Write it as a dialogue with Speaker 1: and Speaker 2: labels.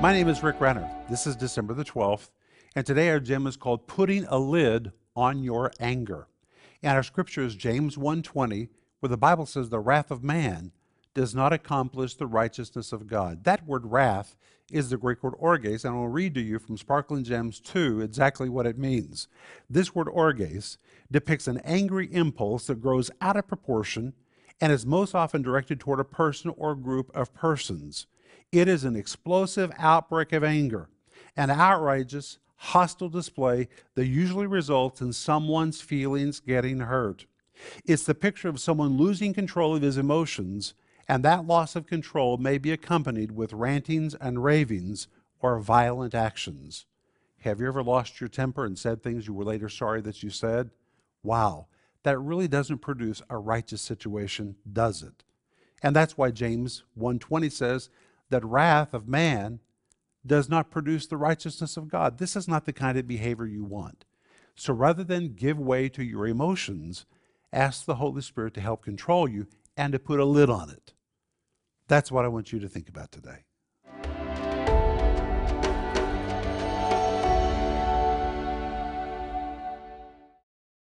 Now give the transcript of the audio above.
Speaker 1: My name is Rick Renner. This is December the 12th, and today our gem is called Putting a Lid on Your Anger. And our scripture is James 1:20, where the Bible says the wrath of man does not accomplish the righteousness of God. That word wrath is the Greek word orges, and I'll read to you from Sparkling Gems 2 exactly what it means. This word orges depicts an angry impulse that grows out of proportion and is most often directed toward a person or group of persons. It is an explosive outbreak of anger, an outrageous, hostile display that usually results in someone's feelings getting hurt. It's the picture of someone losing control of his emotions, and that loss of control may be accompanied with rantings and ravings or violent actions. Have you ever lost your temper and said things you were later sorry that you said? Wow, that really doesn't produce a righteous situation, does it? And that's why James 1:20 says that wrath of man does not produce the righteousness of God. This is not the kind of behavior you want. So rather than give way to your emotions, ask the Holy Spirit to help control you and to put a lid on it. That's what I want you to think about today.